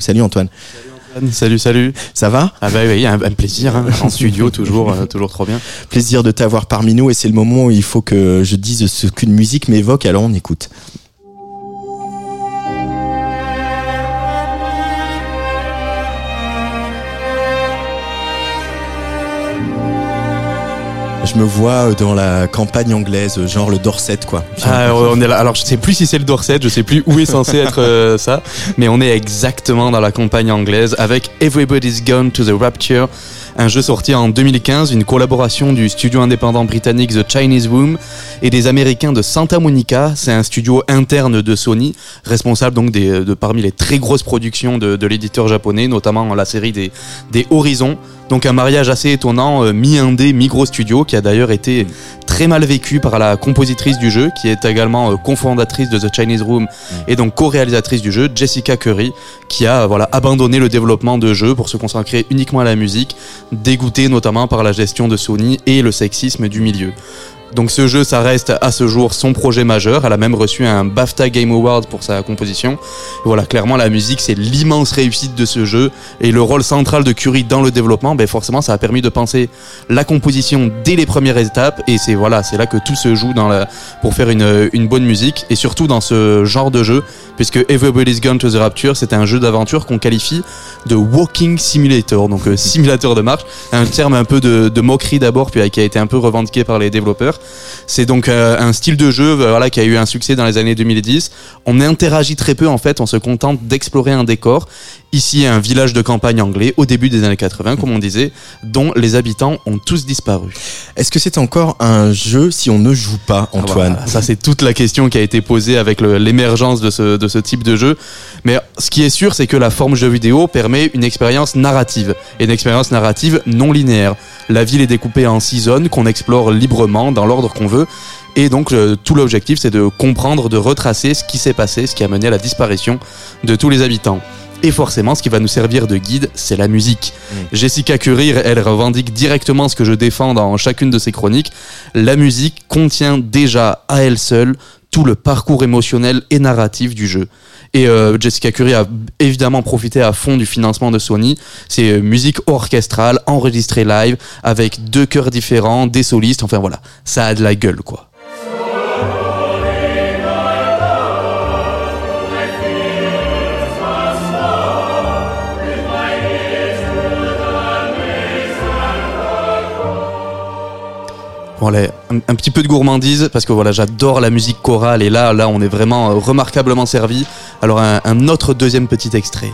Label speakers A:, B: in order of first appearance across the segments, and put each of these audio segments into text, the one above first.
A: Salut Antoine.
B: Salut, salut.
A: Ça va?
B: Ah bah oui, un, un plaisir. Hein. En studio, toujours, euh, toujours trop bien.
A: Plaisir de t'avoir parmi nous et c'est le moment où il faut que je dise ce qu'une musique m'évoque, alors on écoute. Je me vois dans la campagne anglaise, genre le Dorset, quoi.
B: Ah, ouais, on est là. Alors, je sais plus si c'est le Dorset, je sais plus où est censé être euh, ça, mais on est exactement dans la campagne anglaise avec Everybody's Gone to the Rapture, un jeu sorti en 2015, une collaboration du studio indépendant britannique The Chinese Room et des Américains de Santa Monica. C'est un studio interne de Sony, responsable donc des, de parmi les très grosses productions de, l'éditeur japonais, notamment la série des, des Horizons. Donc un mariage assez étonnant, euh, mi-indé, mi-gros studio, qui a d'ailleurs été très mal vécu par la compositrice du jeu, qui est également euh, cofondatrice de The Chinese Room et donc co-réalisatrice du jeu, Jessica Curry, qui a voilà abandonné le développement de jeux pour se consacrer uniquement à la musique, dégoûtée notamment par la gestion de Sony et le sexisme du milieu. Donc ce jeu, ça reste à ce jour son projet majeur. Elle a même reçu un BAFTA Game Award pour sa composition. Voilà, clairement, la musique, c'est l'immense réussite de ce jeu. Et le rôle central de Curie dans le développement, ben forcément, ça a permis de penser la composition dès les premières étapes. Et c'est voilà, c'est là que tout se joue dans la, pour faire une, bonne musique. Et surtout dans ce genre de jeu, puisque Everybody's Gone to the Rapture, c'est un jeu d'aventure qu'on qualifie de Walking Simulator, donc euh, simulateur de marche. Un terme un peu de, de moquerie d'abord, puis qui a été un peu revendiqué par les développeurs. C'est donc euh, un style de jeu euh, voilà, qui a eu un succès dans les années 2010. On interagit très peu en fait, on se contente d'explorer un décor. Ici, un village de campagne anglais au début des années 80, comme on disait, dont les habitants ont tous disparu.
A: Est-ce que c'est encore un jeu si on ne joue pas, Antoine
B: Ah, voilà, ça, c'est toute la question qui a été posée avec l'émergence de ce, de ce type de jeu. Mais ce qui est sûr, c'est que la forme jeu vidéo permet une expérience narrative. Et une expérience narrative non linéaire. La ville est découpée en six zones qu'on explore librement dans l'ordre qu'on veut. Et donc, euh, tout l'objectif, c'est de comprendre, de retracer ce qui s'est passé, ce qui a mené à la disparition de tous les habitants. Et forcément, ce qui va nous servir de guide, c'est la musique. Jessica Curry, elle revendique directement ce que je défends dans chacune de ses chroniques. La musique contient déjà à elle seule tout le parcours émotionnel et narratif du jeu. Et euh, Jessica Curry a évidemment profité à fond du financement de Sony. C'est euh, musique orchestrale, enregistrée live, avec deux chœurs différents, des solistes, enfin voilà, ça a de la gueule quoi. Un, petit peu de gourmandise parce que voilà, j'adore la musique chorale et là, là, on est vraiment euh, remarquablement servi. Alors un autre deuxième petit extrait.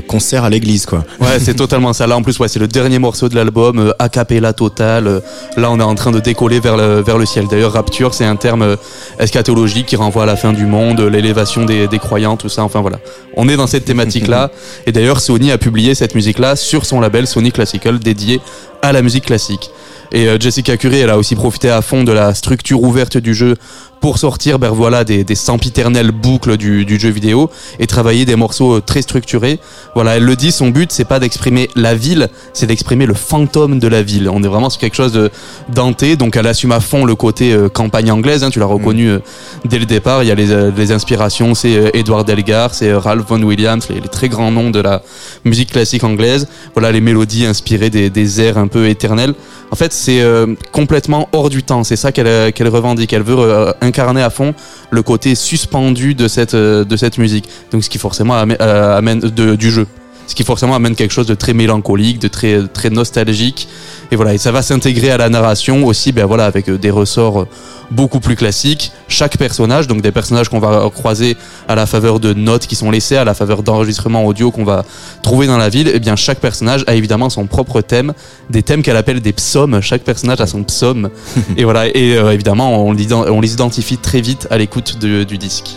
A: Concert à l'église, quoi.
B: Ouais, c'est totalement ça. Là, en plus, ouais, c'est le dernier morceau de l'album, euh, a cappella total. euh, là, on est en train de décoller vers le, vers le ciel. D'ailleurs, rapture, c'est un terme euh, eschatologique qui renvoie à la fin du monde, euh, l'élévation des, des croyants, tout ça. Enfin, voilà. On est dans cette thématique-là. Et d'ailleurs, Sony a publié cette musique-là sur son label Sony Classical dédié à la musique classique. Et euh, Jessica Curry, elle a aussi profité à fond de la structure ouverte du jeu pour sortir ben voilà des, des sempiternelles boucles du, du jeu vidéo et travailler des morceaux euh, très structurés. Voilà, elle le dit, son but c'est pas d'exprimer la ville, c'est d'exprimer le fantôme de la ville. On est vraiment sur quelque chose de denté, donc elle assume à fond le côté euh, campagne anglaise. Hein, tu l'as reconnu euh, dès le départ. Il y a les, euh, les inspirations, c'est euh, Edward Elgar, c'est euh, Ralph Vaughan Williams, les, les très grands noms de la musique classique anglaise. Voilà les mélodies inspirées des, des airs un peu éternels. En fait, c'est euh, complètement hors du temps. C'est ça qu'elle qu'elle revendique. Elle veut euh, incarner à fond le côté suspendu de cette euh, de cette musique. Donc, ce qui forcément amène, euh, amène du jeu. Ce qui forcément amène quelque chose de très mélancolique, de très très nostalgique. Et voilà, et ça va s'intégrer à la narration aussi, ben voilà, avec euh, des ressorts euh, beaucoup plus classiques. Chaque personnage, donc des personnages qu'on va croiser à la faveur de notes qui sont laissées, à la faveur d'enregistrements audio qu'on va trouver dans la ville, et bien chaque personnage a évidemment son propre thème, des thèmes qu'elle appelle des psaumes. Chaque personnage a son psaume. et voilà, et euh, évidemment, on, les identifie très vite à l'écoute du disque.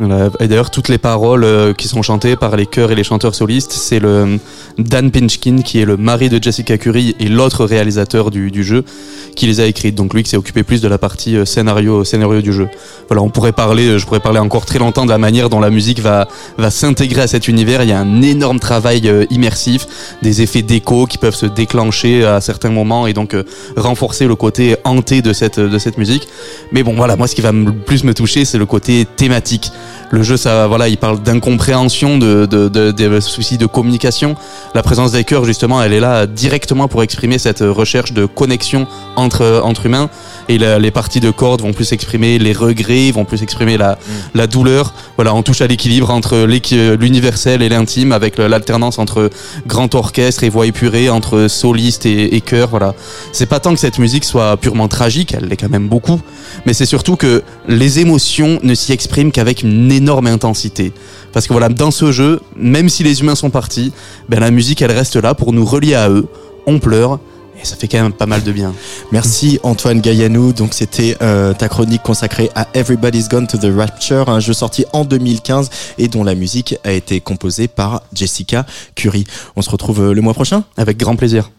B: Et d'ailleurs, toutes les paroles euh, qui sont chantées par les chœurs et les chanteurs solistes, c'est le Dan Pinchkin, qui est le mari de Jessica Curry et l'autre réalisateur du, du jeu, qui les a écrites. Donc lui qui s'est occupé plus de la partie euh, scénario, scénario du jeu. Voilà, on pourrait parler, euh, je pourrais parler encore très longtemps de la manière dont la musique va, va s'intégrer à cet univers. Il y a un énorme travail euh, immersif, des effets d'écho qui peuvent se déclencher à certains moments et donc euh, renforcer le côté hanté de cette, de cette musique. Mais bon, voilà, moi ce qui va le plus me toucher, c'est le côté thématique. Le jeu, ça, voilà, il parle d'incompréhension, de, de, de, de soucis de communication. La présence des chœurs, justement, elle est là directement pour exprimer cette recherche de connexion entre, entre humains. Et la- les parties de cordes vont plus exprimer les regrets, vont plus exprimer la, la douleur. Voilà, on touche à l'équilibre entre l'universel et l'intime, avec l'alternance entre grand orchestre et voix épurée, entre soliste et, et chœur. Voilà, c'est pas tant que cette musique soit purement tragique, elle l'est quand même beaucoup, mais c'est surtout que les émotions ne s'y expriment qu'avec une énorme intensité. Parce que voilà, dans ce jeu, même si les humains sont partis, ben la musique elle reste là pour nous relier à eux. On pleure et ça fait quand même pas mal de bien.
A: Merci Antoine Gaillanou. Donc c'était euh, ta chronique consacrée à Everybody's Gone to the Rapture, un jeu sorti en 2015 et dont la musique a été composée par Jessica Curry. On se retrouve euh, le mois prochain?
B: Avec grand plaisir.